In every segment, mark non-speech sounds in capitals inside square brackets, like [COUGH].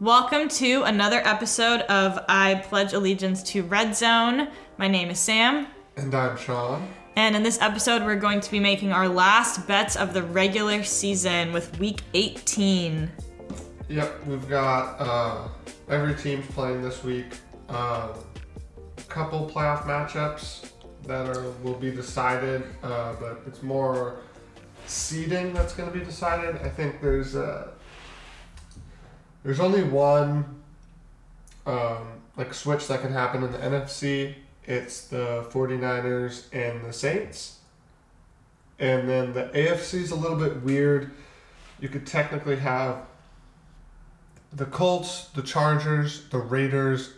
Welcome to another episode of I Pledge Allegiance to Red Zone. My name is Sam, And I'm Shaun. and in this episode, we're going to be making our last bets of the regular season with week 18. Yep, we've got uh, every team's playing this week. Um, couple playoff matchups that are will be decided, uh, but it's more seeding that's going to be decided. I think there's uh, there's only one um, like switch that can happen in the NFC. It's the 49ers and the Saints. And then the AFC is a little bit weird. You could technically have the Colts, the Chargers, the Raiders,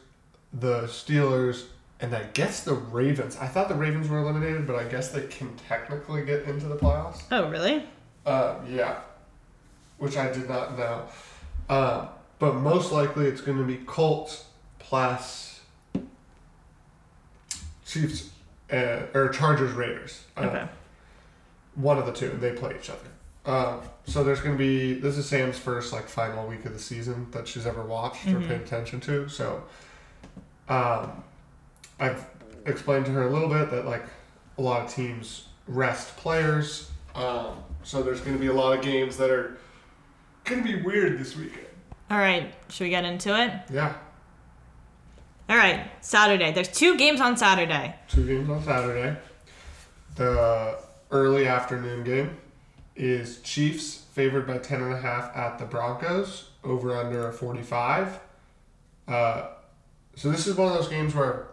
the Steelers, and I guess the Ravens. I thought the Ravens were eliminated, but I guess they can technically get into the playoffs. Oh, really? Uh, yeah, which I did not know. Uh, but most likely it's going to be Colts plus Chiefs uh, or Chargers Raiders. Uh, Okay. One of the two. They play each other. Um, so there's going to be this is Sam's first like final week of the season that she's ever watched or Mhm. paid attention to. So um, I've explained to her a little bit that like a lot of teams rest players. Um, so there's going to be a lot of games that are going to be weird this weekend. All right, should we get into it? Yeah, All right, Saturday. There's two games on Saturday. two games on Saturday. The early afternoon game is Chiefs favored by 10 and a half at the Broncos over under 45. Uh, so this is one of those games where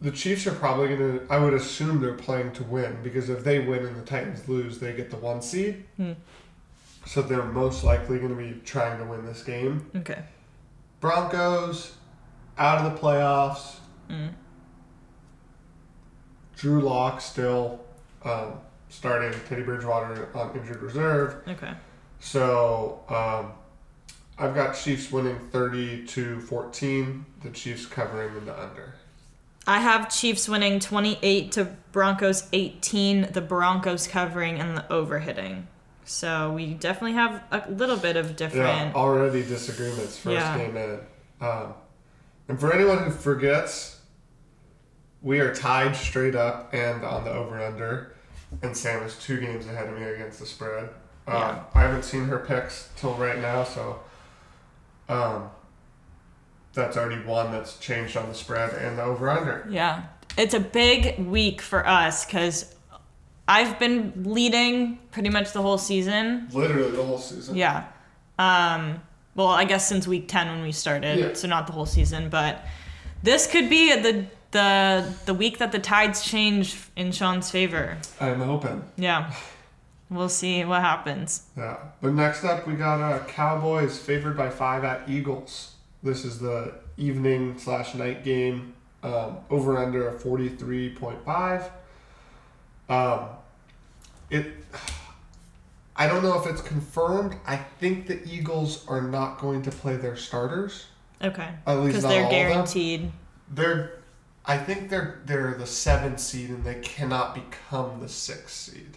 the Chiefs are probably going to I would assume they're playing to win because if they win and the Titans lose, they get the 1 seed. Hmm. So they're most likely going to be trying to win this game. Okay. Broncos out of the playoffs. Mm. Drew Lock still um, starting. Teddy Bridgewater on injured reserve. Okay. So um, I've got Chiefs winning 30 to 14. The Chiefs covering in the under. I have Chiefs winning 28 to Broncos 18, the Broncos covering and the overhitting. So we definitely have a little bit of different. Yeah, already disagreements first Yeah. game in. Um, and for anyone who forgets, we are tied straight up and on the over under, and Sam is two games ahead of me against the spread. Um, Yeah. I haven't seen her picks till right now, so um, that's already one that's changed on the spread and the over under. Yeah. It's a big week for us because I've been leading pretty much the whole season. Literally the whole season. Yeah. Um, well, I guess since week 10 when we started, Yeah. so not the whole season, but this could be the the the week that the tides change in Shaun's favor. I'm open. Yeah. We'll see what happens. Yeah. But next up, we got uh, Cowboys favored by five at Eagles. This is the evening slash night game. Um, over under a forty three point five. Um, it. I don't know if it's confirmed. I think the Eagles are not going to play their starters. Okay. At least Because not they're all of them. guaranteed. They're. I think they're they're the seventh seed and they cannot become the sixth seed.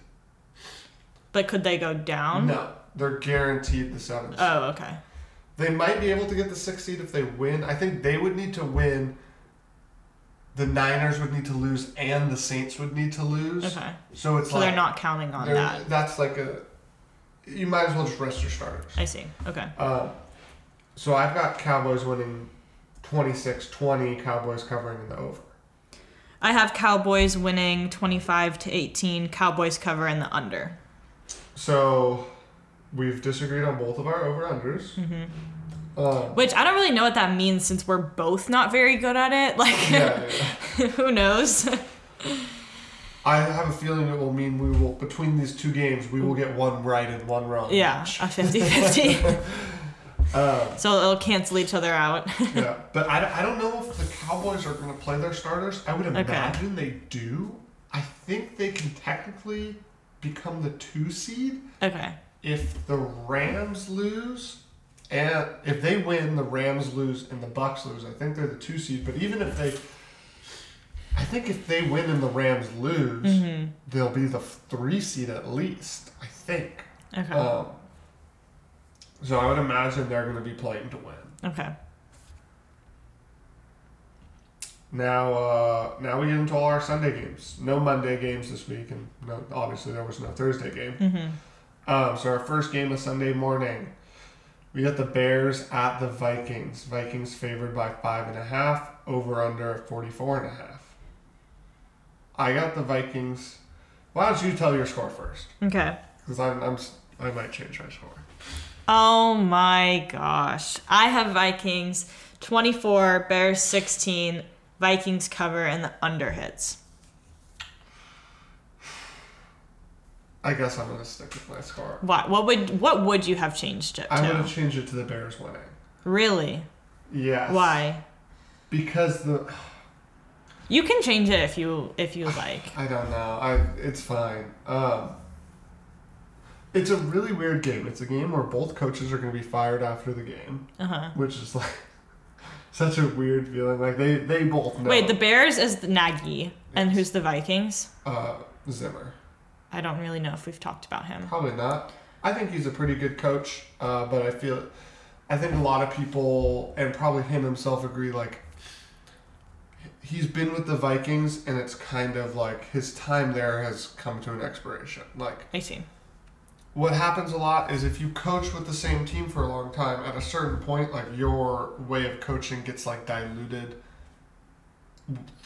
But could they go down? No, they're guaranteed the seventh. Oh, okay. They might be able to get the sixth seed if they win. I think they would need to win. The Niners would need to lose, and the Saints would need to lose. Okay. So it's So like they're not counting on that. That's like a. You might as well just rest your starters. I see. Okay. Um, so I've got Cowboys winning 26-20, Cowboys covering in the over. I have Cowboys winning 25 to 18, Cowboys cover in the under. So we've disagreed on both of our over unders. hmm Um, Which I don't really know what that means since we're both not very good at it. [LAUGHS] Like, yeah, yeah. [LAUGHS] who knows? I have a feeling it will mean we will between these two games we will get one right and one wrong. yeah, a 50 50. [LAUGHS] Um, so it'll cancel each other out. yeah, but I, I don't know if the Cowboys are going to play their starters. I would imagine they do. I think they can technically become the two seed okay. if the Rams lose, and if they win, the Rams lose and the Bucks lose. I think they're the two seed. But even if they, I think if they win and the Rams lose, hmm they'll be the three seed at least. I think. Okay. Um, So I would imagine they're going to be playing to win. Okay. Now, uh, now we get into all our Sunday games. No Monday games this week, and no, obviously there was no Thursday game. Mm-hmm. Um, so our first game is Sunday morning. We got the Bears at the Vikings. Vikings favored by five and a half. Over under 44 and a half. I got the Vikings. Why don't you tell your score first? Okay. Because I'm, I'm I might change my score. Oh my gosh. I have Vikings 24, Bears 16, Vikings cover, and the under hits. I guess I'm gonna stick with my score. What? What would what would you have changed it I would to? have changed it to the Bears winning. Really? Yes. Why? Because the You can change it if you if you [SIGHS] like. I don't know. I it's fine. Um, it's a really weird game. It's a game where both coaches are going to be fired after the game, Uh huh. which is like [LAUGHS] such a weird feeling. Like they they both know. Wait, the Bears is the Nagy, and who's the Vikings? uh, Zimmer. I don't really know if we've talked about him. Probably not. I think he's a pretty good coach, uh, but I feel, I think a lot of people and probably him himself agree like. He's been with the Vikings, and it's kind of like his time there has come to an expiration. Like I see. what happens a lot is if you coach with the same team for a long time at a certain point like your way of coaching gets like diluted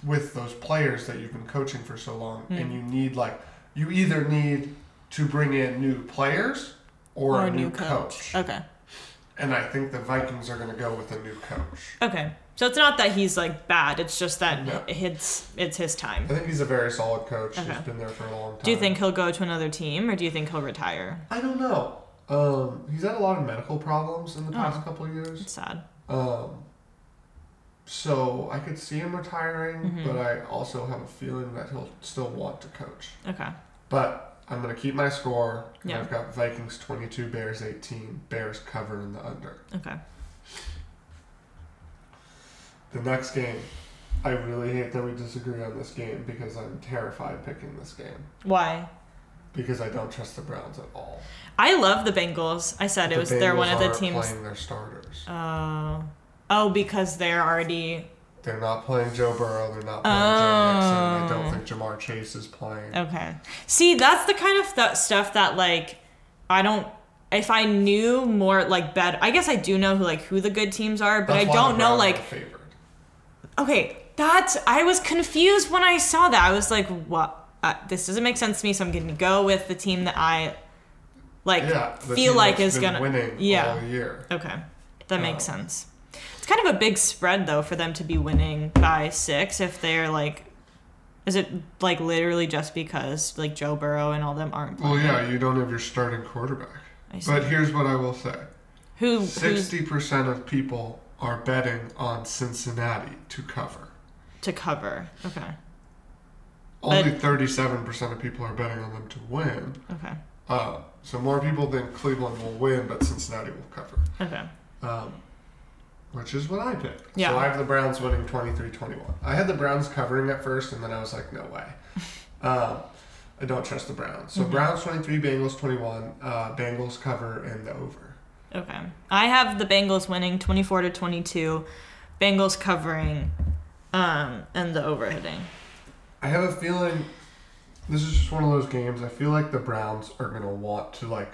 with those players that you've been coaching for so long and Mm. you need like you either need to bring in new players or, a, new, coach. Okay. and i think the vikings are going to go with a new coach Okay. So it's not that he's like bad. It's just that No. it's it's his time. i think he's a very solid coach Okay. he's been there for a long time Do you think he'll go to another team, or do you think he'll retire? i don't know um, he's had a lot of medical problems in the past Oh. couple of years It's sad. Um, so I could see him retiring, Mhm. but I also have a feeling that he'll still want to coach. Okay. But I'm gonna keep my score. Yeah. I've got Vikings 22, Bears 18, Bears cover in the under. Okay. The next game, I really hate that we disagree on this game because I'm terrified picking this game Why? because I don't trust the Browns at all. I love the Bengals. I said it The was they're one of the teams. playing their starters. Uh, oh, because they're already They're not playing Joe Burrow. They're not playing Joe Mixon. I Oh. don't think Ja'Marr Chase is playing. okay. See, that's the kind of that stuff that like I don't. If I knew more like bad, I guess I do know who like who the good teams are, but That's I don't know like favored. Okay, that's. I was confused when I saw that. I was like, "What? Uh, this doesn't make sense to me." So I'm going to go with the team that I like. yeah, feel like is been gonna- winning yeah. all year. Okay, that makes Oh. sense. It's kind of a big spread though for them to be winning by six if they're like. Is it like literally just because like Joe Burrow and all them aren't Well, yeah, you don't have your starting quarterback. I see. But here's what I will say: Who? Sixty percent of people are betting on Cincinnati to cover. to cover? Okay. Only thirty-seven percent of people are betting on them to win. Okay. Uh, so more people think Cleveland will win, but Cincinnati will cover. Okay. Um, which is what I picked. Yeah. So I have the Browns winning 23-21. I had the Browns covering at first, and then I was like, no way. [LAUGHS] um, I don't trust the Browns. So Mhm. Browns 23, Bengals 21. Uh, Bengals cover and the over. Okay. I have the Bengals winning 24 to 22, Bengals covering, um, and the over hitting. I have a feeling this is just one of those games. I feel like the Browns are going to want to, like,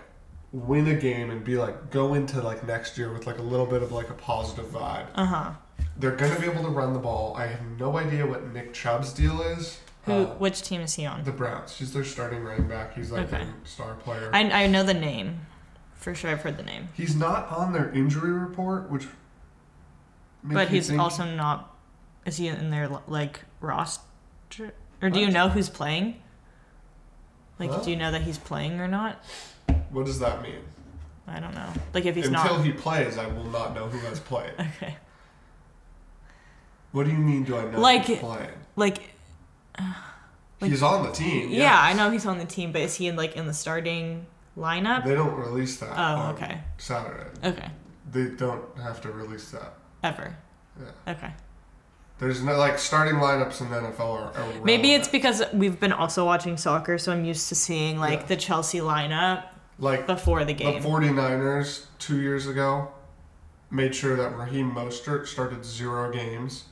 win a game and be like, go into, like, next year with, like, a little bit of, like, a positive vibe. Uh huh. They're to be able to run the ball. I have no idea what Nick Chubb's deal is. Who? Uh, which team is he on? The Browns. He's their starting running back. He's like Okay. a star player. I I know the name, for sure. I've heard the name, he's not on their injury report, which. but he's think- also not. Is he in their like roster? Or do you know who's playing? Like, Huh? do you know that he's playing or not? What does that mean? I don't know. Like, if he's Until not. Until he plays, I will not know who has played. [LAUGHS] Okay. What do you mean? Do I know Like- who's playing? Like, Like- [SIGHS] he's on the team. yeah, I know he's on the team, but is he in like in the starting lineup? They don't release that. Oh, on okay. Saturday. Okay. They don't have to release that. Ever. Yeah. Okay. There's no like starting lineups in the NFL are. are Maybe it's because we've been also watching soccer, so I'm used to seeing like Yeah. the Chelsea lineup Like before the game. the game. 49ers two years ago made sure that Raheem Mostert started zero games.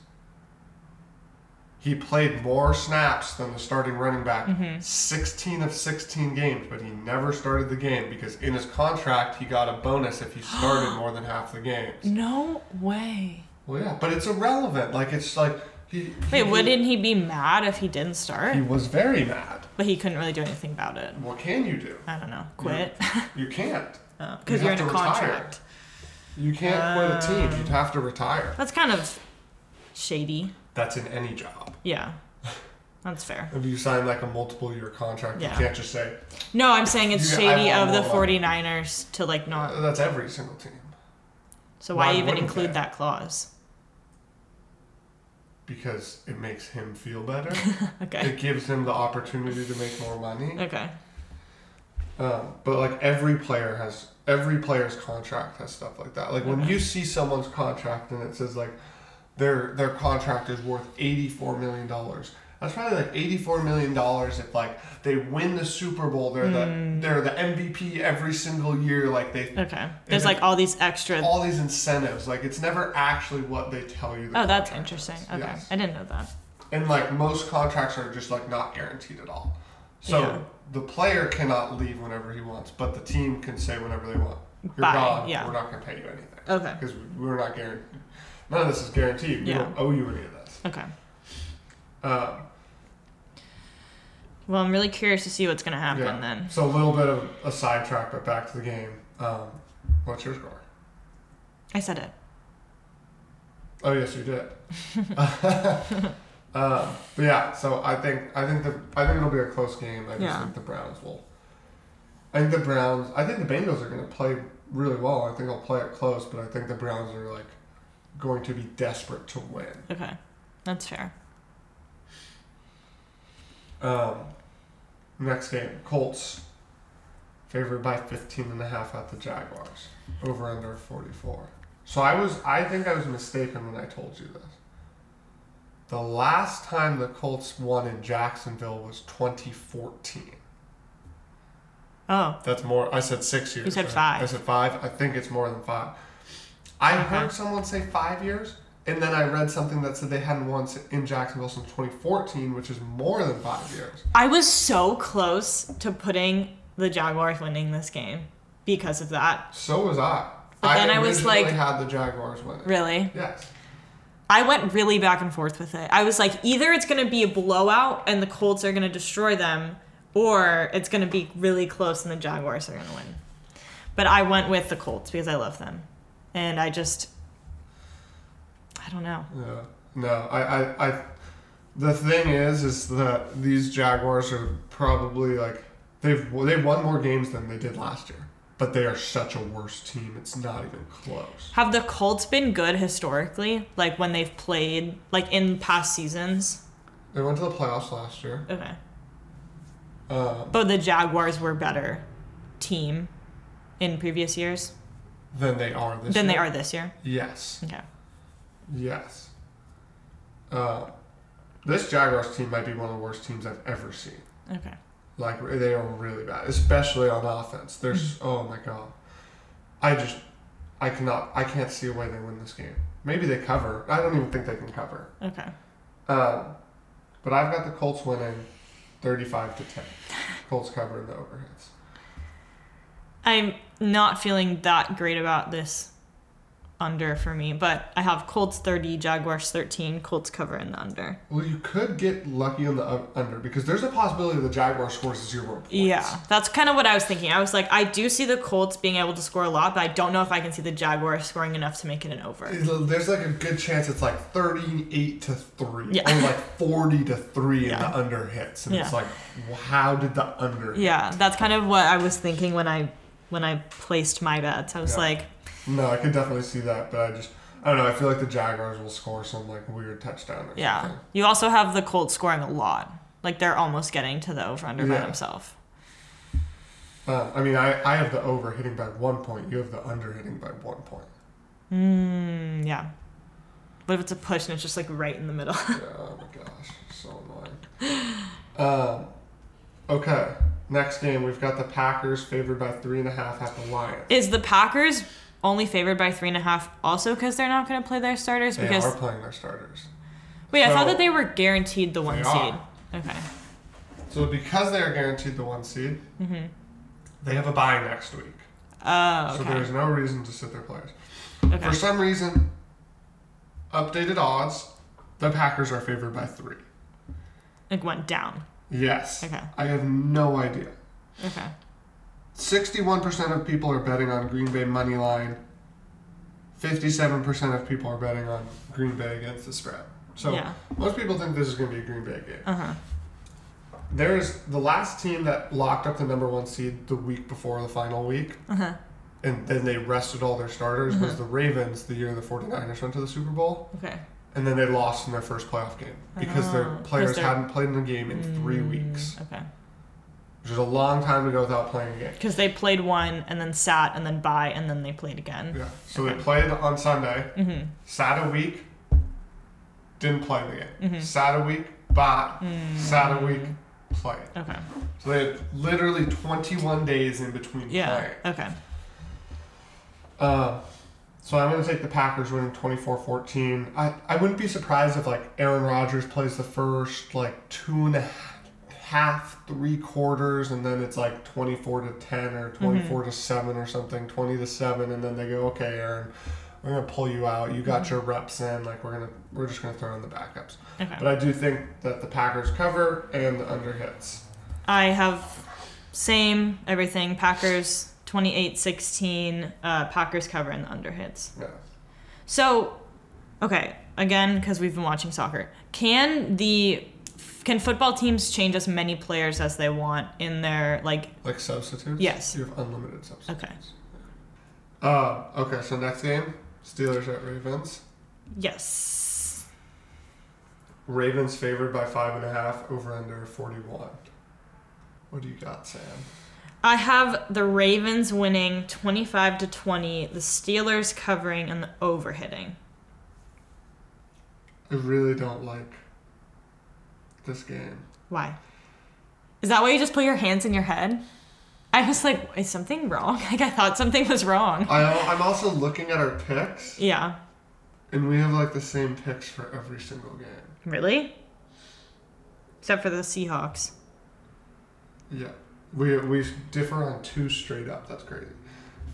He played more snaps than the starting running back, Mm-hmm. 16 of 16 games, but he never started the game because in his contract he got a bonus if he started [GASPS] more than half the games. no way. Well, yeah, but it's irrelevant. Like it's like he. Wait, he, wouldn't he be mad if he didn't start? He was very mad. but he couldn't really do anything about it. What can you do? I don't know. Quit. [LAUGHS] You can't. Because You you are in a to retire. contract. You can't quit a team. You'd have to retire. That's kind of shady. That's in any job. Yeah. That's fair. If you sign like a multiple year contract, Yeah. you can't just say No, I'm saying it's shady of the more money. 49ers to like not. "Uh, that's every single team So why, why even include they? that clause? Because it makes him feel better. [LAUGHS] Okay. it gives him the opportunity to make more money. Okay. Um, but like every player has every player's contract has stuff like that. Like when Okay. you see someone's contract and it says like their their contract is worth eighty four million dollars. That's probably like eighty four million dollars if like they win the Super Bowl. They're Hmm. the they're the MVP every single year. Like they Okay. There's like all these extra. all these incentives. Like it's never actually what they tell you. the Oh, that's interesting. is. Okay. Yes. I didn't know that. And like most contracts are just like not guaranteed at all. So Yeah. the player cannot leave whenever he wants, but the team can say whenever they want. You're Bye, gone. yeah. We're not going to pay you anything Okay. because we're not guaranteed. None of this is guaranteed. We Yeah. don't owe you any of this. Okay. Um, Well, I'm really curious to see what's going to happen yeah. then. So a little bit of a sidetrack, but back to the game. Um, what's your score? I said it. Oh yes, you did. [LAUGHS] [LAUGHS] um, but yeah, so I think I think the I think it'll be a close game. I just Yeah. think the Browns will. I think the Browns. I think the Bengals are going to play really well. I think they'll play it close, but I think the Browns are like going to be desperate to win. Okay. That's fair. Um, next game, Colts favored by 15 and a half at the Jaguars. Over under 44. So I was I think I was mistaken when I told you this. The last time the Colts won in Jacksonville was 2014. Oh. That's more I said 6 years. You said right? five. I said 5. I think it's more than 5. I Okay. heard someone say 5 years and then I read something that said they hadn't won in Jacksonville since 2014, which is more than 5 years. I was so close to putting the Jaguars winning this game because of that. So was I. But then I was like- had the Jaguars winning. Really? Yes. I went really back and forth with it. I was like, either it's going to be a blowout and the Colts are going to destroy them, or it's going to be really close and the Jaguars are going to win. But I went with the Colts because I love them. And I just, I don't know. Yeah. No, I, I, I, the thing is, is that these Jaguars are probably like they've they've won more games than they did last year, but they are such a worse team. It's not even close. Have the Colts been good historically? Like when they've played, like in past seasons? They went to the playoffs last year. Okay. Um, But the Jaguars were better team in previous years than they are this. than they are this year. Yes. Okay. Yes. Uh, this Jaguars team might be one of the worst teams I've ever seen. Okay. Like they are really bad, especially on offense. There's oh my god, I just I cannot I can't see a way they win this game. Maybe they cover. I don't even think they can cover. Okay. Um, but I've got the Colts winning, thirty-five to ten. Colts covering the overheads. I'm not feeling that great about this under for me, but I have Colts 30, Jaguars 13, Colts cover in the under. Well, you could get lucky on the under because there's a possibility the Jaguar scores zero points. Yeah, that's kind of what I was thinking. I was like, I do see the Colts being able to score a lot, but I don't know if I can see the Jaguars scoring enough to make it an over. There's like a good chance it's like 38 to 3 Yeah. or like [LAUGHS] 40 to 3 and Yeah. the under hits. And it's like, how did the under hit? Yeah, that's kind of what I was thinking when I when I placed my bets. I was Yeah. like, No, I could definitely see that, but I just, I don't know. I feel like the Jaguars will score some like weird touchdown or yeah. something. You also have the Colts scoring a lot. Like they're almost getting to the over under by themselves. Uh, I mean, I, I have the over hitting by one point. You have the under hitting by one point. Mm, yeah. What if it's a push and it's just like right in the middle? [LAUGHS] Yeah, oh my gosh, so annoying. Um, okay, Next game, we've got the Packers favored by three and a half at the Lions. Is the Packers only favored by three and a half also because they're not going to play their starters? Because they because are playing their starters. wait, I thought that they were guaranteed the one seed. Okay. So because they are guaranteed the one seed, Mm-hmm. they have a bye next week. Oh, So there's no reason to sit their players. okay. For some reason, updated odds, the Packers are favored by three. It went down. Yes. Okay. I have no idea. Okay. 61% of people are betting on Green Bay money line. 57% of people are betting on Green Bay against the spread. So yeah. most people think this is going to be a Green Bay game. Uh huh. There's the last team that locked up the number one seed the week before the final week, Uh huh. and then they rested all their starters, was Mhm. the Ravens the year the 49ers went to the Super Bowl. Okay. And then they lost in their first playoff game because Oh, their 'cause players hadn't played in a game in three Mm, weeks, Okay. Which is a long time to go without playing a game. Because they played one and then sat and then bye and then they played again. Yeah. So Okay. they played on Sunday, Mm-hmm. sat a week, didn't play the game. Mm-hmm. Sat a week, bye. mm-hmm. Sat a week, play. Okay. So they had literally 21 days in between Yeah. playing. Okay. Uh, so I'm going to take the Packers winning 24-14. I, I wouldn't be surprised if like Aaron Rodgers plays the first like two and a half, half three quarters, and then it's like 24 to 10 or 24 to 7 or something, 20 to 7, and then they go, okay, Aaron, we're going to pull you out. You got your reps in. Like we're gonna we're just going to throw in the backups. Okay. But I do think that the Packers cover and the under hits. I have same everything. Packers 28-16. Uh, Packers cover and the under hits. Yeah. So, okay, again because we've been watching soccer. Can the can football teams change as many players as they want in their like? Like substitutes? Yes. You have unlimited substitutes. Okay. Uh, okay, so next game Steelers at Ravens. Yes. Ravens favored by five and a half, over under 41. What do you got, Sam? I have the Ravens winning 25 to 20, the Steelers covering and the over hitting. I really don't like this game. Why? Is that why you just put your hands in your head? I was like, is something wrong? [LAUGHS] Like I thought something was wrong. I, I'm also looking at our picks, Yeah. and we have like the same picks for every single game. Really? Except for the Seahawks. Yeah, we we differ on two straight up. That's crazy.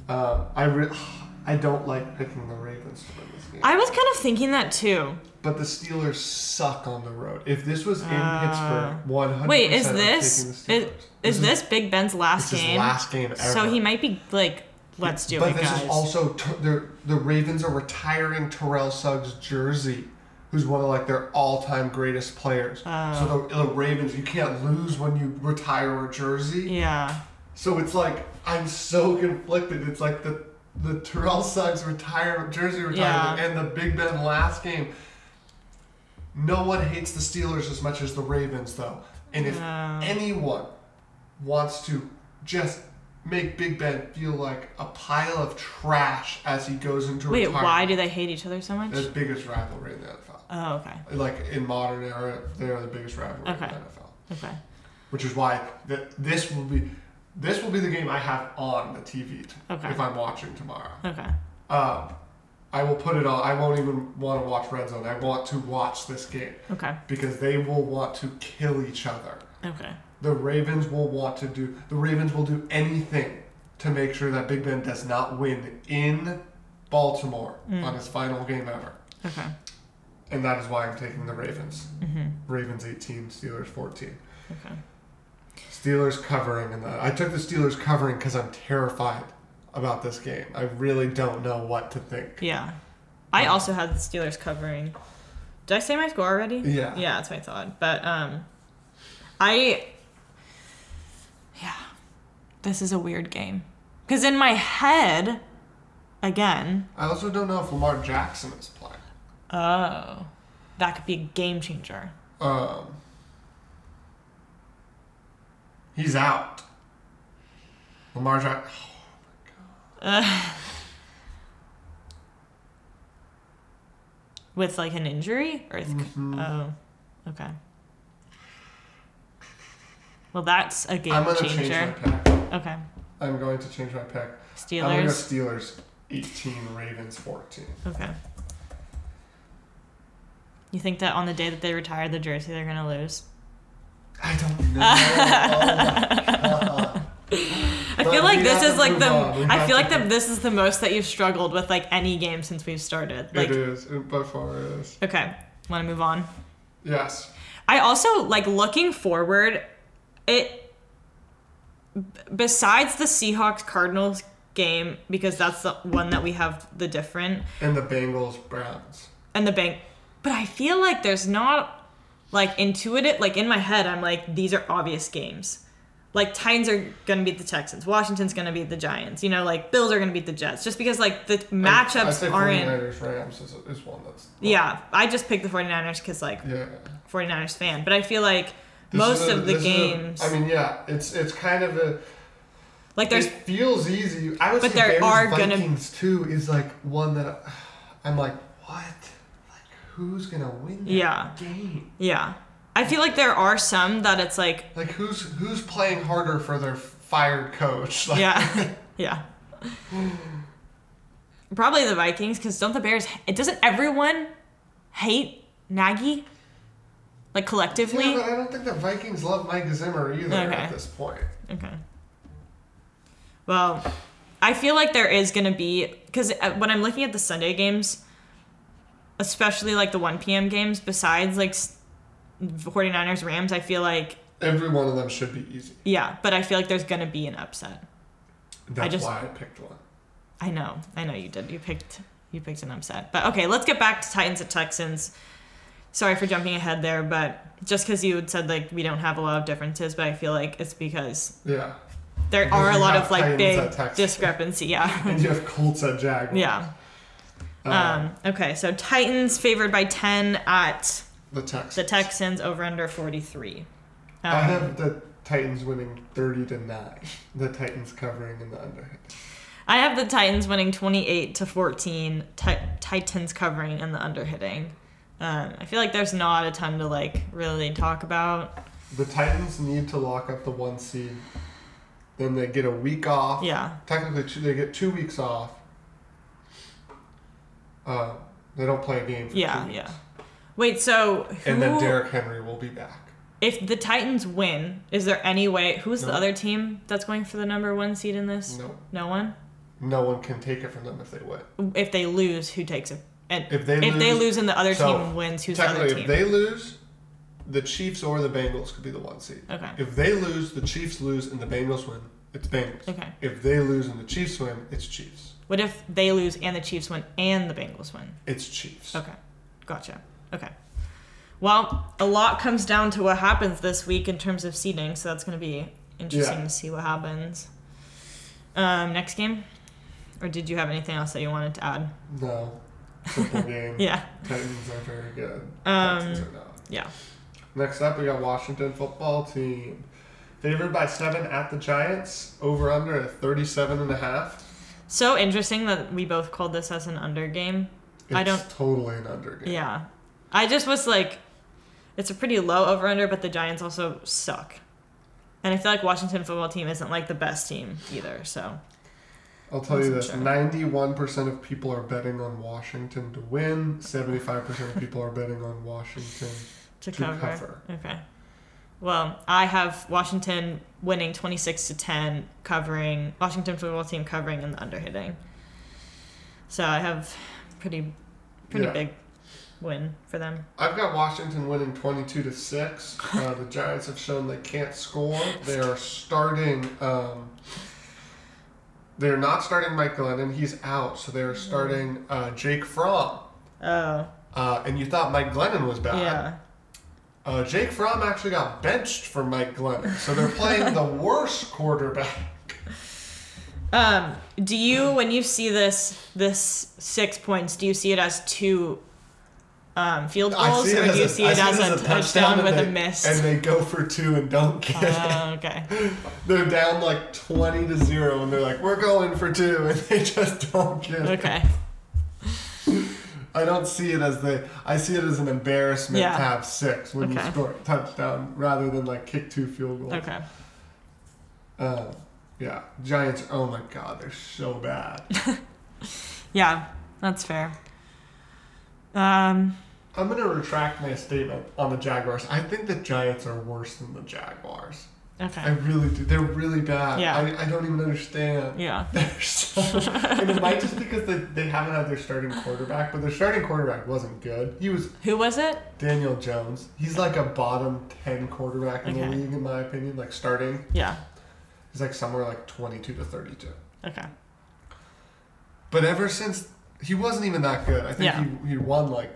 Um, I re- [SIGHS] I don't like picking the Ravens to win this game, I was kind of thinking that too. But the Steelers suck on the road. If this was in Uh, Pittsburgh, 100. Wait, is this is, is this Big Ben's last game? last game ever. So he might be like, let's do but it, But this guys. is also the the Ravens are retiring Terrell Suggs' jersey, who's one of like their all-time greatest players. Oh. So the, the Ravens, you can't lose when you retire a jersey. yeah. So it's like I'm so conflicted. It's like the the Terrell Suggs retire jersey retirement Yeah. and the Big Ben last game. No one hates the Steelers as much as the Ravens, though. And if No. anyone wants to just make Big Ben feel like a pile of trash as he goes into Wait, retirement, why do they hate each other so much? the biggest rivalry in the NFL. Oh, okay. Like in modern era, they are the biggest rivalry Okay. in the NFL Okay. which is why th- this will be this will be the game I have on the TV t- Okay. if I'm watching tomorrow. Okay. Um, I will put it on. I won't even want to watch Red Zone. I want to watch this game Okay. because they will want to kill each other. Okay. The Ravens will want to do. The Ravens will do anything to make sure that Big Ben does not win in Baltimore Mm. on his final game ever. Okay. And that is why I'm taking the Ravens. Mhm. Ravens 18, Steelers 14. Okay. Steelers covering and. I took the Steelers covering because I'm terrified about this game. I really don't know what to think. Yeah. I also had the Steelers covering. Did I say my score already? Yeah. Yeah, that's what I thought. But um I Yeah. This is a weird game. Cuz in my head again, I also don't know if Lamar Jackson is playing. oh, that could be a game changer. Um, he's out. Lamar Jackson. With like an injury or Mhm. oh, okay. Well, that's a game I'm gonna change my changer. Okay. I'm going to change my pick. I'm Steelers. gonna go Steelers 18, Ravens 14. Okay. You think that on the day that they retire the jersey, they're gonna lose? I don't know. [LAUGHS] oh. [LAUGHS] I feel like this is like the. on. I feel like that this is the most that you've struggled with like any game since we've started. Like, it is. It by far is. okay, want to move on? Yes. I also like looking forward. It b- besides the Seahawks Cardinals game because that's the one that we have the different And the Bengals Browns. and the bank. But I feel like there's not like intuitive like in my head I'm like these are obvious games. Like Titans are gonna beat the Texans, Washington's gonna beat the Giants, you know, like Bills are gonna beat the Jets, just because like the I matchups say aren't. 49ers Rams is, is one that's. Yeah, I just picked the 49ers because like Yeah. 49ers fan, but I feel like This most a- of the is a- games, I mean, yeah, it's it's kind of a. like there's it feels easy. I would But say there Bears are gonna- Vikings too is like one that I'm like, what? Like, who's gonna win that Yeah. game? yeah. I feel like there are some that it's like Like, who's who's playing harder for their fired coach? [LAUGHS] Like, yeah, [LAUGHS] yeah. Probably the Vikings because don't the Bears? It doesn't everyone hate Nagy, like collectively. Yeah, but I don't think the Vikings love Mike Zimmer either Okay. at this point. Okay. Well, I feel like there is going to be because uh, when I'm looking at the Sunday games, especially like the 1 p.m. games, besides like 49ers Rams, I feel like Every one of them should be easy. yeah, but I feel like there's going to be an upset. That's just- why I picked one. I know, I know you did. You picked you picked an upset. But okay, let's get back to Titans at Texans. Sorry for jumping ahead there, but just because you had said like we don't have a lot of differences, but I feel like it's because Yeah. there Because are a lot of like Titans big discrepancy. Yeah. [LAUGHS] And you have Colts at Jaguars. Yeah. Um, Um, okay, so Titans favored by 10 at the Texans. the Texans over under 43. Um, I have the Titans winning 30 to 9. The Titans covering in the under. Hitting. I have the Titans winning 28 to 14, Ti- Titans covering and the under hitting. Um, I feel like there's not a ton to like really talk about. The Titans need to lock up the one seed. Then they get a week off. Yeah. Technically, two, they get two weeks off. Uh, they don't play a game for Yeah, two weeks. yeah. Wait, so who, And then Derrick Henry will be back. if the Titans win, is there any way who's the other team that's going for the number 1 seed in this? No, No one? no one can take it from them if they win. If they lose, who takes it? And If they if lose, they lose and the other so, team wins, who's the other team? if they lose, the Chiefs or the Bengals could be the one seed. okay. If they lose, the Chiefs lose, and the Bengals win, it's Bengals. Okay. If they lose and the Chiefs win, it's Chiefs. What if they lose and the Chiefs win and the Bengals win? It's Chiefs. Okay. Gotcha. Okay. Well, a lot comes down to what happens this week in terms of seeding, so that's going to be interesting Yeah. to see what happens. Um, next game? Or did you have anything else that you wanted to add? No. Simple [LAUGHS] game. Yeah. Titans are very good. Um, Texans are not. Yeah. Next up, we got Washington football team. Favored by seven at the Giants. Over under at 37 and a half. So interesting that we both called this as an under game. It's I don't- totally an under game. Yeah. I just was like, it's a pretty low over under, but the Giants also suck. And I feel like Washington football team isn't like the best team either, so. I'll tell you this 91% of people are betting on Washington to win, 75% of people are betting on Washington To, to cover. cover. Okay. Well, I have Washington winning 26 to 10, covering Washington football team covering and the under hitting. So I have pretty pretty Yeah. big win for them. I've got Washington winning 22 to 6. Uh, the Giants have shown they can't score. They are starting. Um, they're not starting Mike Glennon. He's out. So they're starting uh, Jake Fromm. Oh, Uh, and you thought Mike Glennon was bad. yeah. Uh, Jake Fromm actually got benched for Mike Glennon. So they're playing the [LAUGHS] worst quarterback. Um, do you when you see this this 6 points, do you see it as two um, field goals or do you as see it as a, touchdown and with they, a miss? And they go for two and don't get it. Oh, okay. [LAUGHS] They're down like 20 to 0 and they're like, we're going for two [LAUGHS] and they just don't get it. Okay. I don't see it as the. I see it as an embarrassment Yeah. to have six when you score a touchdown rather than like kick two field goals. Okay. Um, yeah, Giants. Oh my God, they're so bad. [LAUGHS] Yeah, that's fair. Um, I'm gonna retract my statement on the Jaguars. I think the Giants are worse than the Jaguars. Okay. I really do. They're really bad. Yeah. I, I don't even understand. Yeah. [LAUGHS] They're so, and it might just because they, they haven't had their starting quarterback, but their starting quarterback wasn't good. He was Who was it? Daniel Jones. He's like a bottom ten quarterback in Okay. the league, in my opinion. Like starting, Yeah. he's like somewhere like twenty two to thirty two. Okay. But ever since he wasn't even that good. I think Yeah. he, he won like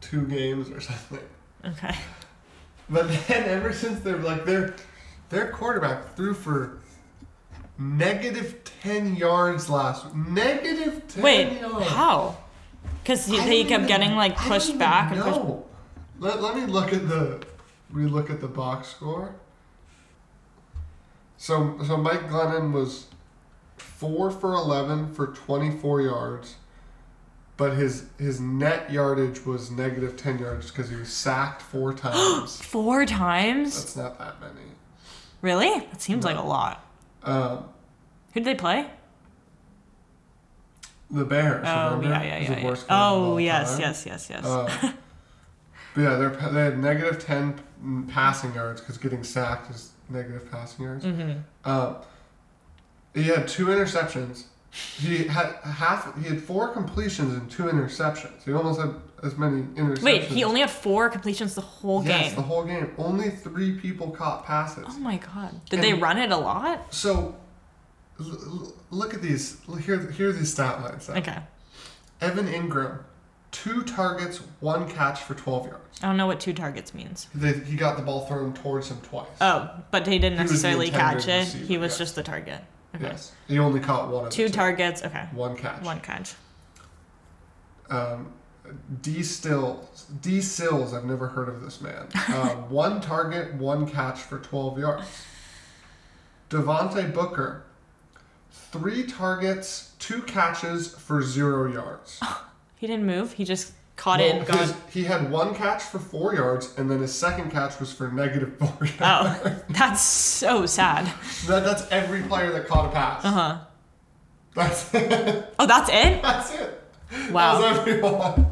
two games or [LAUGHS] something. Okay. But then ever since they're like their their quarterback threw for negative ten yards last negative ten Wait, yards. how? Because he, he kept even- getting like pushed back and pushed. Let, let me look at the we look at the box score. So so Mike Glennon was four for eleven for twenty four yards, but his his net yardage was negative ten yards because he was sacked four [GASPS] times. Four times? That's not that many. Really? That seems like a lot. Um, Who did they play? the Bears. Oh, remember? yeah, yeah, yeah. yeah. Oh, yes, time. yes, yes, yes. Uh, [LAUGHS] but yeah, they're, they had negative 10 passing yards because getting sacked is negative passing yards. mm-hmm. Uh, he had two interceptions. He had half. He had four completions and two interceptions. He almost had as many interceptions. Wait, he only had four completions the whole yes, game. Yes, the whole game. Only three people caught passes. oh my god. Did And- they run it a lot? So, l- look at these. Here, here are these stat lines. then. Okay. Evan Engram, two targets, one catch for 12 yards. I don't know what two targets means. They, he got the ball thrown towards him twice. Oh, but he didn't He necessarily catch it. receiver, he was yes. just the target. Yes. He only caught one of Two the targets. Okay. One catch. One catch. Um, D Stills. D Sills. I've never heard of this man. [LAUGHS] Uh, one target, one catch for 12 yards. Devontae Booker. Three targets, two catches for zero yards. [LAUGHS] He didn't move. He just caught Well, it and his- he had one catch for four yards, and then his second catch was for negative [LAUGHS] four yards. Oh, that's so sad. That, that's every player that caught a pass. Uh huh. That's [LAUGHS] it. Oh, that's it. That's it. Wow. That's everyone.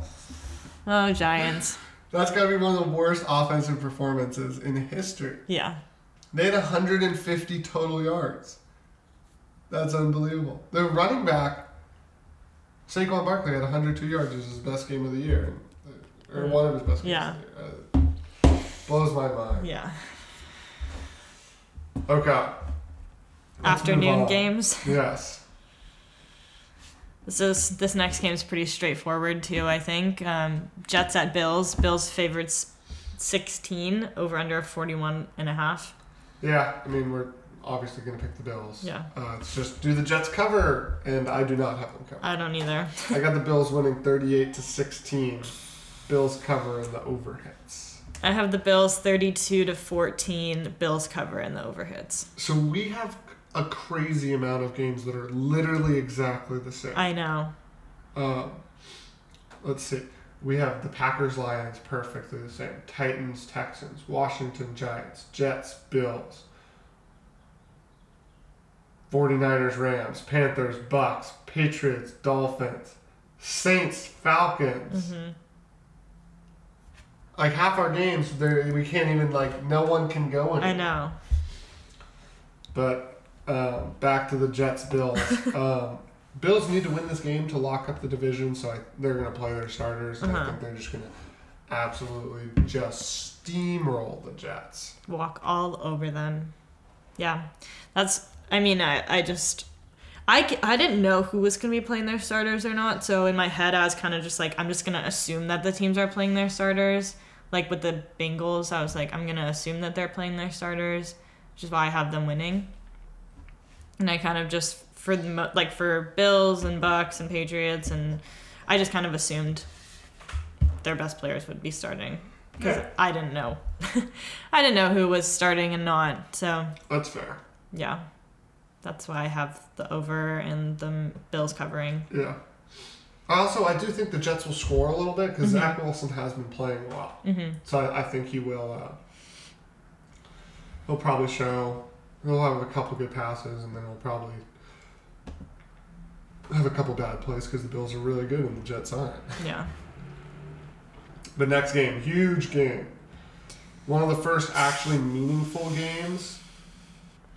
Oh, Giants. That's got to be one of the worst offensive performances in history. Yeah. They had 150 total yards. That's unbelievable. Their running back, Saquon Barkley, had 102 yards. It was his best game of the year, or one of his best games. Yeah. Of the year. Uh, blows my mind. Yeah. Okay. Let's Afternoon games. Yes. So this, this next game is pretty straightforward too. I think um, Jets at Bills. Bills favorites 16 over under 41 and a half. Yeah. I mean, we're obviously going to pick the Bills. Yeah. Uh, it's just do the Jets cover, and I do not have them covered. I don't either. I got the [LAUGHS] Bills winning 38 to 16. Bills cover in the overhits. I have the Bills 32 to 14. Bills cover in the overhits. So we have a crazy amount of games that are literally exactly the same. I know. Um, let's see. We have the Packers Lions perfectly the same. Titans Texans, Washington Giants, Jets Bills, 49ers Rams, Panthers Bucks, Patriots Dolphins, Saints Falcons. hmm Like half our games, we can't even like no one can go in. I know. But um, back to the Jets Bills. [LAUGHS] um, Bills need to win this game to lock up the division, so I, they're going to play their starters. And I Uh-huh. think they're just going to absolutely just steamroll the Jets. Walk all over them. Yeah. That's, I mean, I, I just, I, I didn't know who was going to be playing their starters or not. So in my head, I was kind of just like, I'm just going to assume that the teams are playing their starters. Like with the Bengals, I was like, I'm going to assume that they're playing their starters, which is why I have them winning. And I kind of just, for the, mo- like for Bills and Bucks and Patriots, and I just kind of assumed their best players would be starting because Yeah. I didn't know. [LAUGHS] I didn't know who was starting and not. So That's fair. yeah, that's why I have the over and the Bills covering. Yeah. Also, I do think the Jets will score a little bit because Mhm. Zach Wilson has been playing well. Mm-hmm. So I, I think he will. Uh, he'll probably show. He'll have a couple good passes, and then he'll probably have a couple bad plays because the Bills are really good and the Jets aren't. Yeah. The next game, huge game. One of the first actually meaningful games.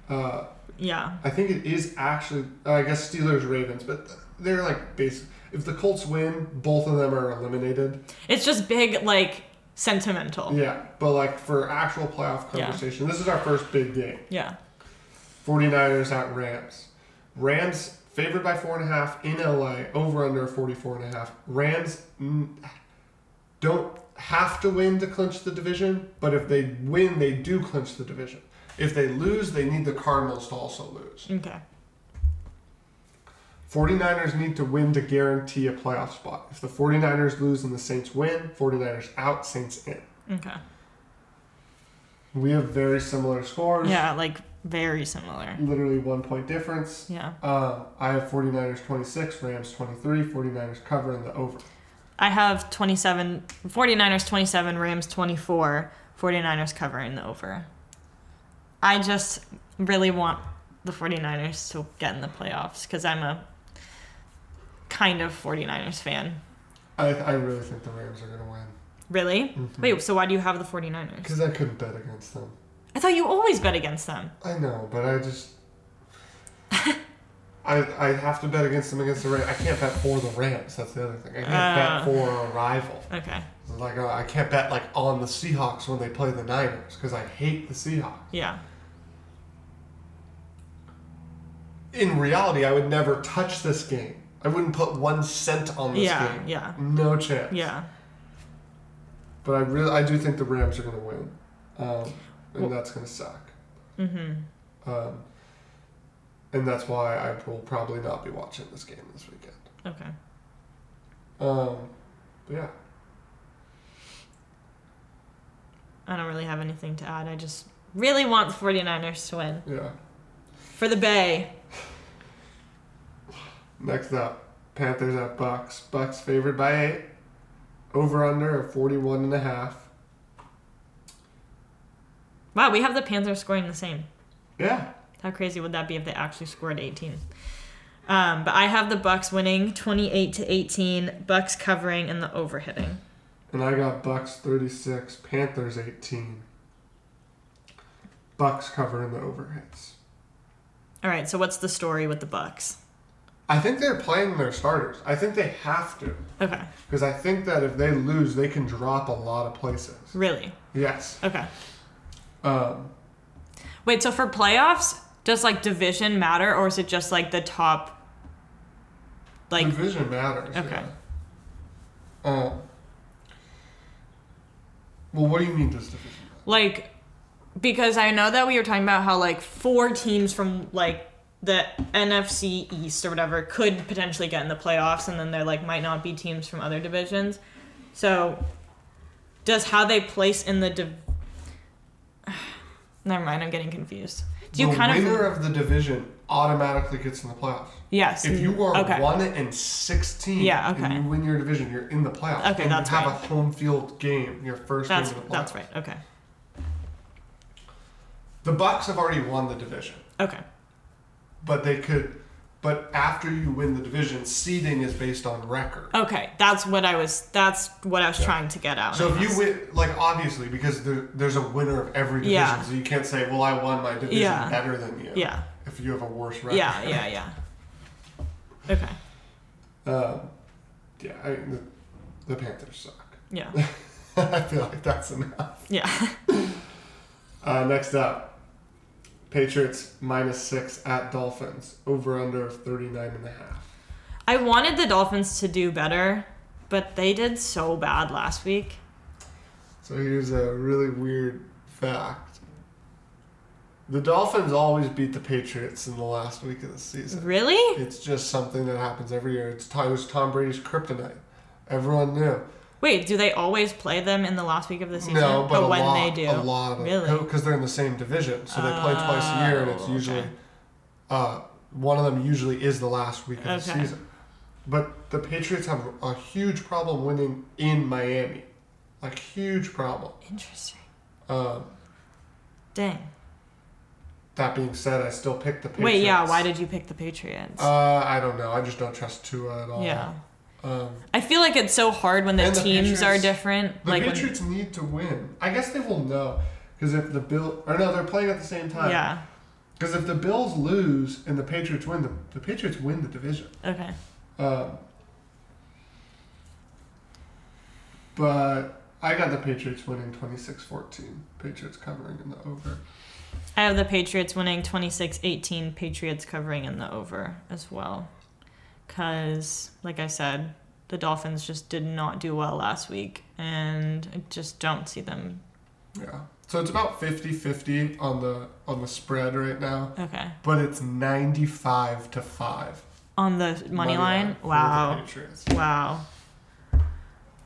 Uh, Yeah. I think it is actually. Uh, I guess Steelers Ravens, but they're like basic. If the Colts win, both of them are eliminated. It's just big, like sentimental. Yeah, but like for actual playoff Yeah. conversation, this is our first big game. Yeah. 49ers at Rams. Rams favored by four and a half in LA, over under 44 and a half. Rams don't have to win to clinch the division, but if they win, they do clinch the division. If they lose, they need the Cardinals to also lose. Okay. 49ers need to win to guarantee a playoff spot. If the 49ers lose and the Saints win, 49ers out, Saints in. Okay. We have very similar scores. Yeah, like very similar. Literally one point difference. Yeah. Uh, I have 49ers 26, Rams 23, 49ers covering the over. I have 27, 49ers 27, Rams 24, 49ers covering the over. I just really want the 49ers to get in the playoffs because I'm a kind of 49ers fan. I, I really think the Rams are going to win. Really? Mhm. Wait, so why do you have the 49ers? Because I couldn't bet against them. I thought you always bet against them. I know, but I just. [LAUGHS] I, I have to bet against them against the Rams. I can't bet for the Rams. That's the other thing. I can't Ah. bet for a rival. Okay. Like uh, I can't bet like on the Seahawks when they play the Niners because I hate the Seahawks. Yeah. In reality, I would never touch this game. I wouldn't put one cent on this Yeah, game. yeah. No chance. Yeah. But I really, I do think the Rams are going to win, um, and Well- that's going to suck. Mm-hmm. Um, and that's why I will probably not be watching this game this weekend. Okay. Um, but yeah, I don't really have anything to add. I just really want the 49ers to win. yeah. For the Bay. Next up, Panthers at Bucks. Bucks favored by eight. Over under of 41 and a half. Wow, we have the Panthers scoring the same. Yeah. How crazy would that be if they actually scored 18? Um, but I have the Bucks winning 28 to 18, Bucks covering and the over hitting. And I got Bucks 36, Panthers 18. Bucks covering the overhits. All right, so what's the story with the Bucks? I think they're playing their starters. I think they have to. Okay, Because I think that if they lose, they can drop a lot of places. really? Yes. Okay. Um, Wait, so for playoffs, does like division matter or is it just like the top like division matters. Okay. Yeah. Um, well, what do you mean does division matter? like because I know that we were talking about how like four teams from like the NFC East or whatever could potentially get in the playoffs, and then there like might not be teams from other divisions. So, does how they place in the div- [SIGHS] Never mind, I'm getting confused. Do you the kind winner of of the division automatically gets in the playoffs. yes? If you are okay. one and sixteen, Yeah, okay. and you win your division, you're in the playoffs. Okay, and that's you have right. a home field game, your first That's game of the playoffs. that's right. Okay. The Bucks have already won the division, Okay. but they could. But after you win the division, seeding is based on record. Okay. That's what I was. That's what I was Yeah. trying to get out. So if you win, like obviously, because there, there's a winner of every division, Yeah. so you can't say, "Well, I won my division Yeah. better than you." Yeah. If you have a worse record. Yeah. Yeah. Yeah. Okay. Um, yeah. I, the, the Panthers suck. Yeah. [LAUGHS] I feel like that's enough. Yeah. [LAUGHS] Uh, next up, Patriots minus six at Dolphins. Over under of 39 and a half. I wanted the Dolphins to do better, but they did so bad last week. So here's a really weird fact. The Dolphins always beat the Patriots in the last week of the season. Really? It's just something that happens every year. It's it was Tom Brady's kryptonite. Everyone knew. Wait, do they always play them in the last week of the season? No, but a when lot, they do. a lot of Really? because they're in the same division, so they play twice a year, and it's Oh, usually okay. uh, one of them usually is the last week of the season. but the Patriots have a huge problem winning in Miami, like huge problem. Interesting. Um, Dang. that being said, I still picked the Patriots. Wait, yeah. Why did you pick the Patriots? Uh, I don't know. I just don't trust Tua at all. yeah. Um, I feel like it's so hard when the the teams are Patriots- different. the like Patriots need to win. I guess they will know because if the Bill or no, they're playing at the same time. yeah. Because if the Bills lose and the Patriots win, the, the Patriots win the division. Okay. Um, but I got the Patriots winning 26-14. Patriots covering in the over. I have the Patriots winning 26-18, Patriots covering in the over as well. Cuz like I said, the Dolphins just did not do well last week and I just don't see them. Yeah. So it's about 50-50 on the on the spread right now, Okay. but it's 95 to 5. On the money, line? for Wow. Wow.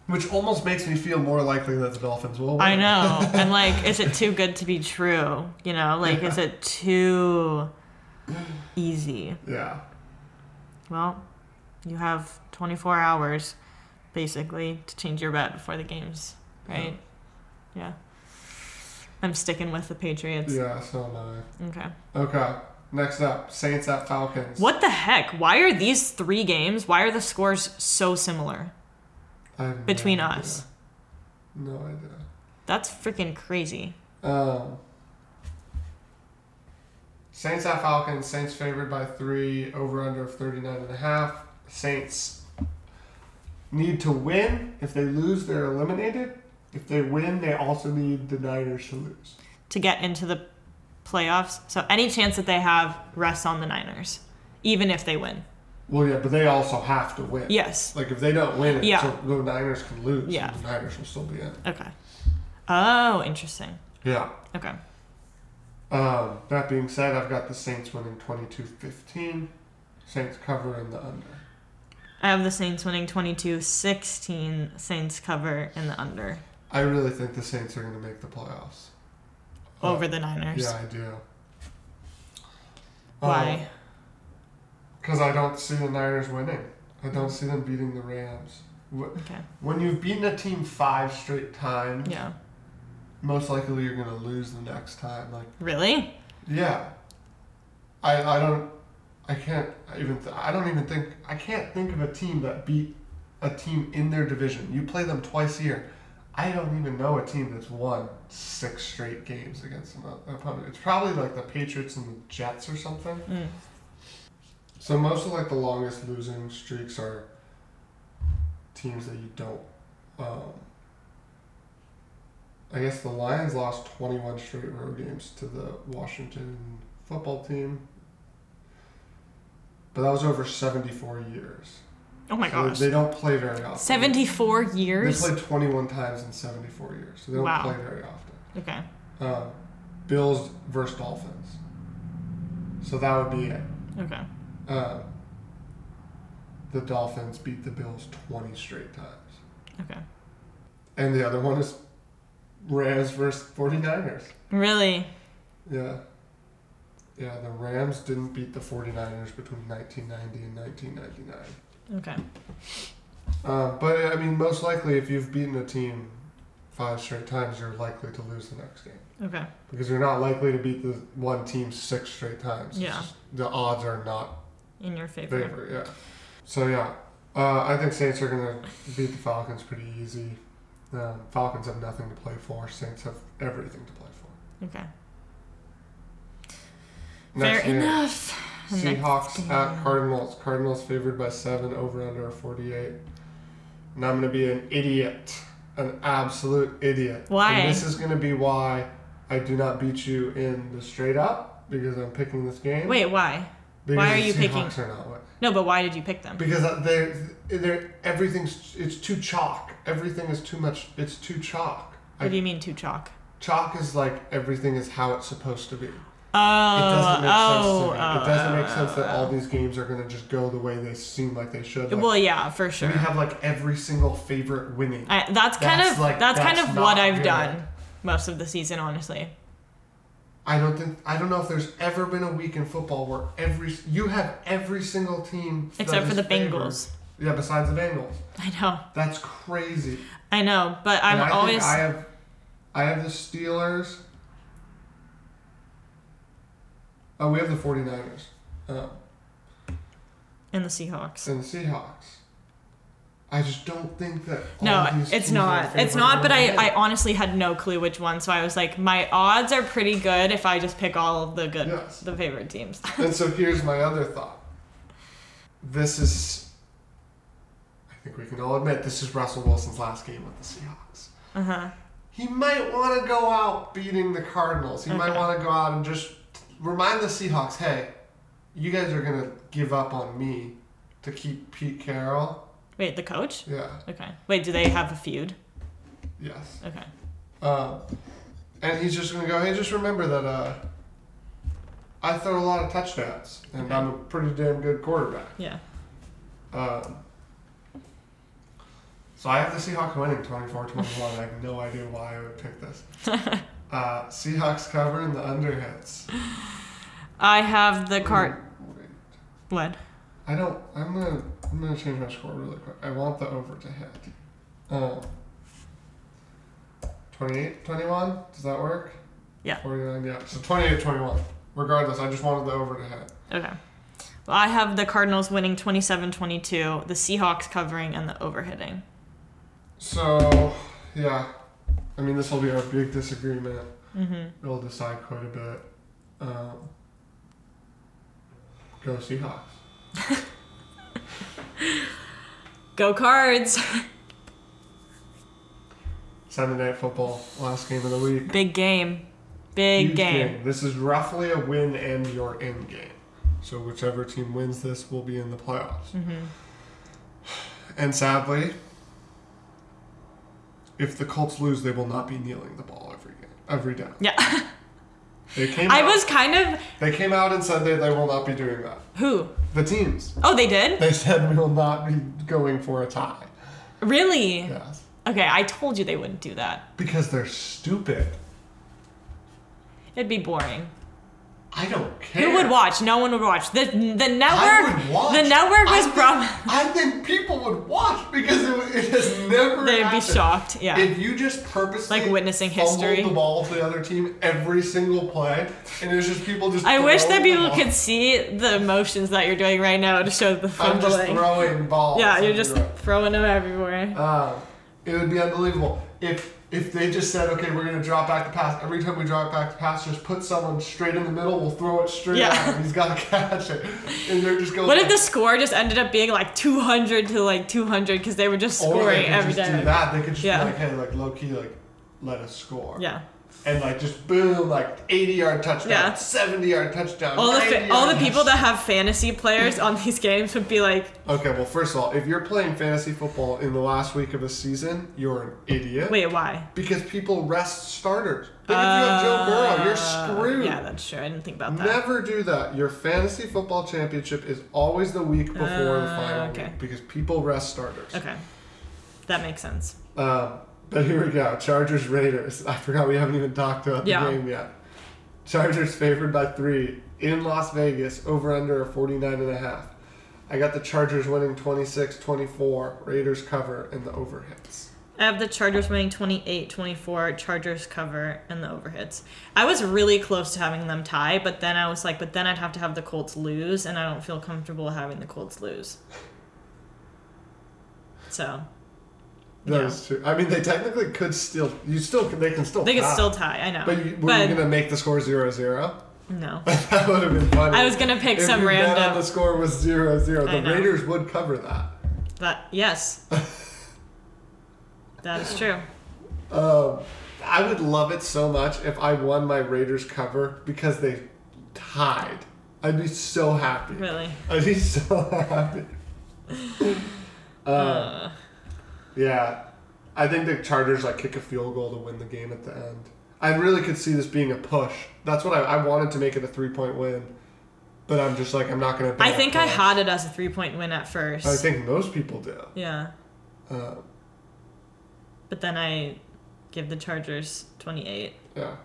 Which almost makes me feel more likely that the Dolphins will win. I know. [LAUGHS] and like is it too good to be true? You know, like is it too easy? Yeah. Well, you have 24 hours basically to change your bet before the games, right? Yeah. I'm sticking with the Patriots. Yeah, so am I. Okay. Okay. Next up, Saints at Falcons. What the heck? Why are these three games? Why are the scores so similar no between idea. us? No idea. That's freaking crazy. Um, Saints at Falcons. Saints favored by three. Over under of 39 and a half. Saints need to win. If they lose, they're eliminated. If they win, they also need the Niners to lose. To get into the playoffs. So any chance that they have rests on the Niners, even if they win. Well, yeah, but they also have to win. Yes. Like if they don't win it, Yeah. so the Niners can lose. Yeah. The Niners will still be in. Okay. Oh, interesting. Yeah. Okay. Um, that being said, I've got the Saints winning 22-15. Saints cover in the under. I have the Saints winning 22-16. Saints cover in the under I really think the Saints are going to make the playoffs. over the Niners. Yeah, I do. Why? Um, because I don't see the Niners winning. I don't see them beating the Rams. Okay. When you've beaten a team five straight times, Yeah. most likely you're going to lose the next time. Like, Really? yeah. I, I don't, I can't even, th- I don't even think, I can't think of a team that beat a team in their division. You play them twice a year. I don't even know a team that's won six straight games against an opponent. It's probably like the Patriots and the Jets or something. Mm. So most of like the longest losing streaks are teams that you don't. Um, I guess the Lions lost 21 straight road games to the Washington football team, but that was over 74 years. Oh my So gosh. They don't play very often. 74 years? They played 21 times in 74 years, so they don't Wow. play very often. Okay. Um, Bills versus Dolphins. So that would be it. Okay. Uh, the Dolphins beat the Bills 20 straight times. Okay. And the other one is Rams versus 49ers. Really? Yeah. Yeah, the Rams didn't beat the 49ers between 1990 and 1999. Okay. Uh, but, I mean, most likely if you've beaten a team five straight times, you're likely to lose the next game. Okay. Because you're not likely to beat the one team six straight times. It's Yeah. just- the odds are not In your favor. favor, yeah. So yeah, uh, I think Saints are gonna beat the Falcons pretty easy. Um, Falcons have nothing to play for. Saints have everything to play for. Okay. Next Fair game, enough. Seahawks Next at game. Cardinals. Cardinals favored by seven, over under forty-eight. And I'm gonna be an idiot, an absolute idiot. Why? And this is gonna be why I do not beat you in the straight up because I'm picking this game. Wait, why? because why are you picking- Seahawks Are not. No, but why did you pick them? Because they they everything's it's too chalk. Everything is too much. It's too chalk. What do you mean too chalk? chalk is like everything is how it's supposed to be. Oh, it doesn't oh, make oh, sense to oh, me. oh, it doesn't make oh, sense that oh. all these games are going to just go the way they seem like they should. Like, Well, yeah, for sure. we have like every single favorite winning. I, that's kind of like- that's, kind of what I've good. done most of the season, honestly. I don't think I don't know if there's ever been a week in football where every you have every single team that Except for the favored. Bengals. Yeah, besides the Bengals. I know. That's crazy. I know, but I'm And I think always I have, I have the Steelers. Oh, we have the 49ers. Uh, in the Seahawks. and the Seahawks. I just don't think that. No, it's not. It's not, but I. I honestly had no clue which one, so I was like, my odds are pretty good if I just pick all of the good, Yes. the favorite teams. [LAUGHS] and so here's my other thought. This is. I think we can all admit this is Russell Wilson's last game with the Seahawks. Uh huh. He might want to go out beating the Cardinals. He might want to go out and just remind the Seahawks, hey, you guys are gonna give up on me to keep Pete Carroll. Wait, the coach? Yeah. Okay. Wait, do they have a feud? Yes. Okay. Uh, and he's just gonna go, hey, just remember that uh, I throw a lot of touchdowns, and Okay. I'm a pretty damn good quarterback. Yeah. Um, so I have the Seahawks winning 24-21. I have no idea why I would pick this. [LAUGHS] uh, Seahawks cover and the under hits. I have the cart. Wait. What? I don't. I'm gonna. I'm gonna change my score really quick. I want the over to hit. Um, 28, 21. Does that work? Yeah. 49. Yeah. So 28, 21. Regardless, I just wanted the over to hit. Okay. Well, I have the Cardinals winning 27 22, the Seahawks covering, and the overhitting. So, yeah. I mean, this will be our big disagreement. Mm-hmm. It'll decide quite a bit. Um, go Seahawks. [LAUGHS] Go Cards! Sunday night football, last game of the week. Big game. Big Huge game. This is roughly a win and your end game. So whichever team wins this will be in the playoffs. Mm-hmm. And sadly, if the Colts lose, they will not be kneeling the ball every game, every down. Yeah. [LAUGHS] They came. I out, was kind of. They came out and said they, they will not be doing that. Who? The teams. Oh, they did? They said we will not be going for a tie. Really? Yes. Okay, I told you they wouldn't do that. Because they're stupid. It'd be boring. I don't care. Who would watch? No one would watch. The the I network. would watch. The network was from. I think people would watch because it, it has never. They'd be shocked. Yeah. If you just purposely Like witnessing history. the ball to the other team every single play, and was just people just. I wish that people could see the motions that you're doing right now to show the I'm just throwing balls. Yeah, you're just throwing them everywhere. Uh, it would be unbelievable if if they just said, okay, we're gonna drop back the pass. Every time we drop back the pass, just put someone straight in the middle. We'll throw it straight Yeah. at him. He's got to [LAUGHS] catch it, and they're just going. What if the score just ended up being like 200 to like 200 because they were just scoring Or they could every just time? do that. They could just Yeah. be like, hey, like low key, like let us score. Yeah. And like just boom, like 80 yard touchdown, Yeah. 70 yard touchdown. All the fa- all the people that have fantasy players on these games would be like, Okay, well, first of all, if you're playing fantasy football in the last week of a season, you're an idiot. wait, why? Because people rest starters. Like if you have Joe Burrow, you're Uh, screwed. Yeah, that's true. I didn't think about that. Never do that. Your fantasy football championship is always the week before the Uh, final okay. week because people rest starters. Okay, that makes sense. Um, but here we go. Chargers Raiders. I forgot we haven't even talked about the Yeah. game yet. Chargers favored by three in Las Vegas, over under a 49 and a half. I got the Chargers winning 26-24, Raiders cover, and the over hits. I have the Chargers winning 28-24, Chargers cover, and the overhits. I was really close to having them tie, but then I was like, but then I'd have to have the Colts lose, and I don't feel comfortable having the Colts lose. So That Yeah. is true. I mean, they technically could still. You still. They can still. they could tie. still tie. I know, But you, were but you gonna make the score 0-0? no. [LAUGHS] that would have been funny. I was gonna pick if some random. bet on the score was 0-0. I The. Raiders would cover that. That yes, [LAUGHS] that is true. Um, I would love it so much if I won my Raiders cover because they tied. I'd be so happy. Really. I'd be so [LAUGHS] happy. Uh, Uh, yeah, I think the Chargers like kick a field goal to win the game at the end. I really could see this being a push. That's what I, I wanted to make it a three point win, but I'm just like I'm not gonna. I think I had it as a three point win at first. I think most people do. yeah, Uh, but then I give the Chargers twenty eight. yeah.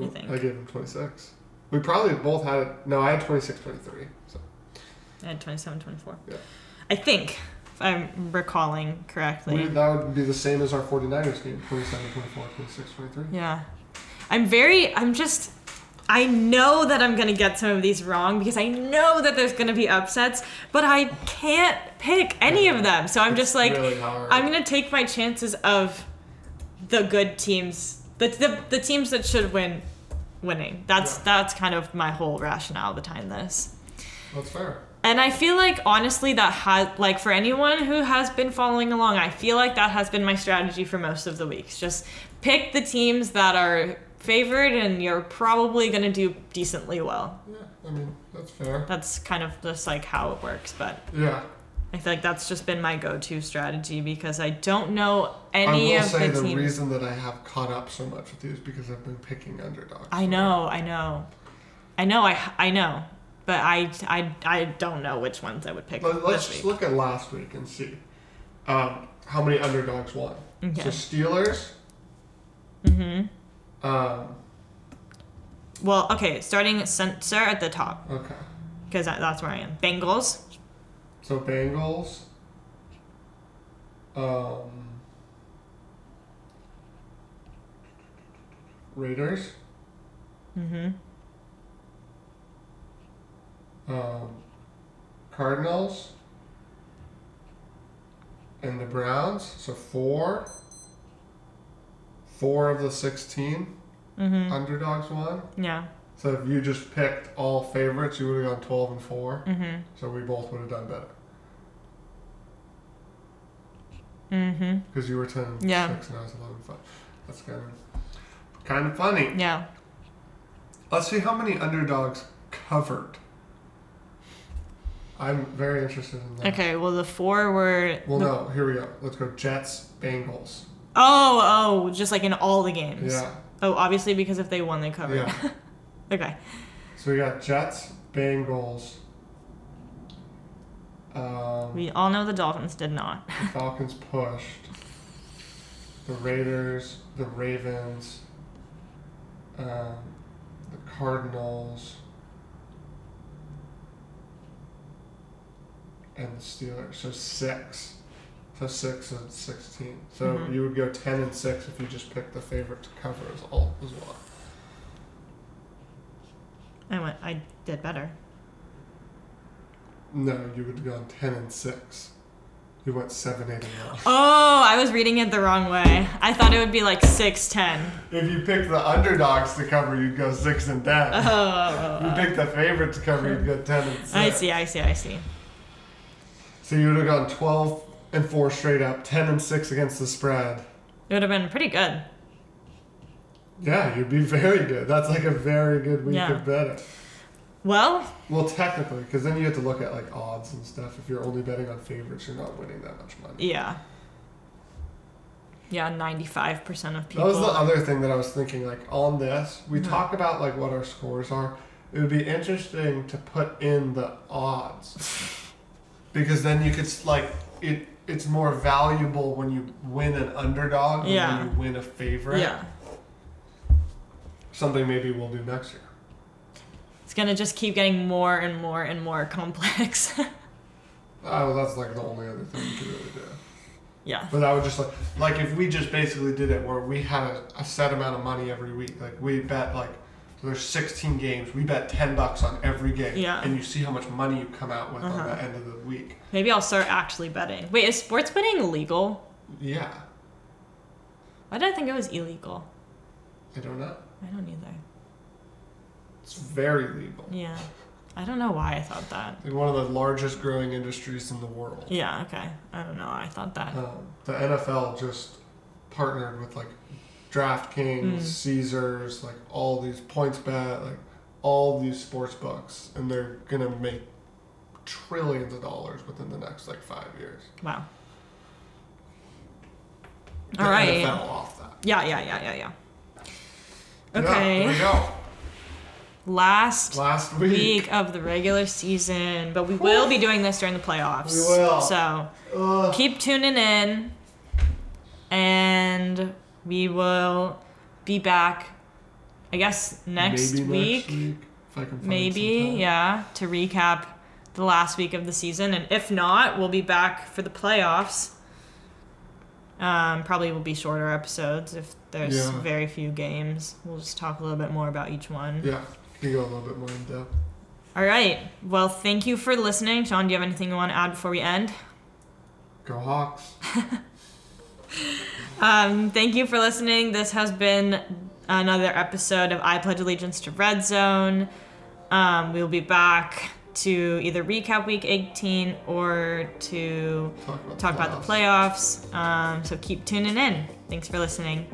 I think. I gave them 26. We probably both had it. No, I had 26 23. So. I had 27 24. Yeah. I think, if I'm recalling correctly. We, that would be the same as our 49ers game 27, 24, 26, 23. Yeah. I'm very, I'm just, I know that I'm going to get some of these wrong because I know that there's going to be upsets, but I can't pick any of them. So I'm just like, really. I'm going to take my chances of the good teams, the, the, the teams that should win, winning. That's, Yeah. that's kind of my whole rationale behind this. That's fair. And I feel like honestly that has like for anyone who has been following along, I feel like that has been my strategy for most of the weeks. Just pick the teams that are favored and you're probably going to do decently well. Yeah, I mean, that's fair. That's kind of just like how it works, but Yeah. I feel like that's just been my go-to strategy because I don't know any of the teams. I will say the teams. reason that I have caught up so much with you is because I've been picking underdogs. I know, I know. I know I I know, but I I I don't know which ones I would pick Let, us just look at last week and see um, how many underdogs won. Okay. So Steelers. Mhm. Um, Well, okay, starting center at the top. okay. because that's where I am. Bengals. So Bengals. Um, Raiders. Mm-hmm. Um, Cardinals. And the Browns. So four. Four of the 16 Mm-hmm. underdogs won. Yeah. So if you just picked all favorites, you would have gone 12 and 4. Mm-hmm. So we both would have done better. Mm-hmm. Because you were 10 and Yeah. 6 and I was 11 and 5. That's kind of kind of funny. Yeah. Let's see how many underdogs covered. I'm very interested in that. Okay. Well, the four were. Well, the- no, here we go. Let's go Jets, Bengals. Oh, oh, just like in all the games. Yeah. Oh, obviously because if they won, they covered. Yeah. [LAUGHS] okay. So we got Jets, Bengals. Um, We all know the Dolphins did not. the Falcons pushed. The Raiders, the Ravens, um, the Cardinals, and the Steelers. So six. So six and sixteen. So Mhm. you would go ten and six if you just picked the favorite to cover as all as well. I went. I did better. No, you would have gone ten and six. You went seven, eight, and one. Oh, I was reading it the wrong way. I thought it would be like six ten. If you picked the underdogs to cover, you'd go six and ten. If you Oh. picked the favorite to cover, you'd go ten and six. I see. I see. I see. So you would have gone twelve and four straight up, ten and six against the spread. It would have been pretty good. Yeah, you'd be very good. That's like a very good week Yeah. of betting. Well, Well, technically, because then you have to look at like odds and stuff. If you're only betting on favorites, you're not winning that much money. yeah. Yeah, ninety-five percent of people. That was the other thing that I was thinking. Like on this, we Mhm. talk about like what our scores are. It would be interesting to put in the odds [LAUGHS] because then you could like it. It's more valuable when you win an underdog than Yeah. when you win a favorite. Yeah. Something maybe we'll do next year. It's gonna just keep getting more and more and more complex. [LAUGHS] Oh, that's like the only other thing you could really do. yeah. But that would just like like if we just basically did it where we had a, a set amount of money every week. Like we bet like there's 16 games. We bet 10 bucks on every game. Yeah. And you see how much money you come out with Uh-huh. on the end of the week. Maybe I'll start actually betting. Wait, is sports betting legal? Yeah. Why did I think it was illegal? I don't know. I don't either. It's very legal. Yeah. I don't know why I thought that. One of the largest growing industries in the world. Yeah, okay. I don't know. I thought that. Um, the NFL just partnered with like DraftKings, Mm. Caesars, like all these PointsBet, like all these sports books, and they're gonna make trillions of dollars within the next like five years. Wow. The All right. NFL off that. Yeah, yeah, yeah, yeah, yeah. Yeah, Okay. we go. Last Last week. week of the regular season, but we will be doing this during the playoffs. We will. So Ugh. keep tuning in, and we will be back. I guess next Maybe week, Next week if I can find maybe yeah, to recap the last week of the season, and if not, we'll be back for the playoffs. Um, probably will be shorter episodes if there's Yeah. very few games. We'll just talk a little bit more about each one. Yeah, you go a little bit more in depth. All right. Well, thank you for listening. Shaun, do you have anything you want to add before we end? Go Hawks. [LAUGHS] Um, thank you for listening. This has been another episode of I Pledge Allegiance to Red Zone. Um, we'll be back to either recap week 18 or to Talk about talk the about the playoffs. Um, so keep tuning in. Thanks for listening.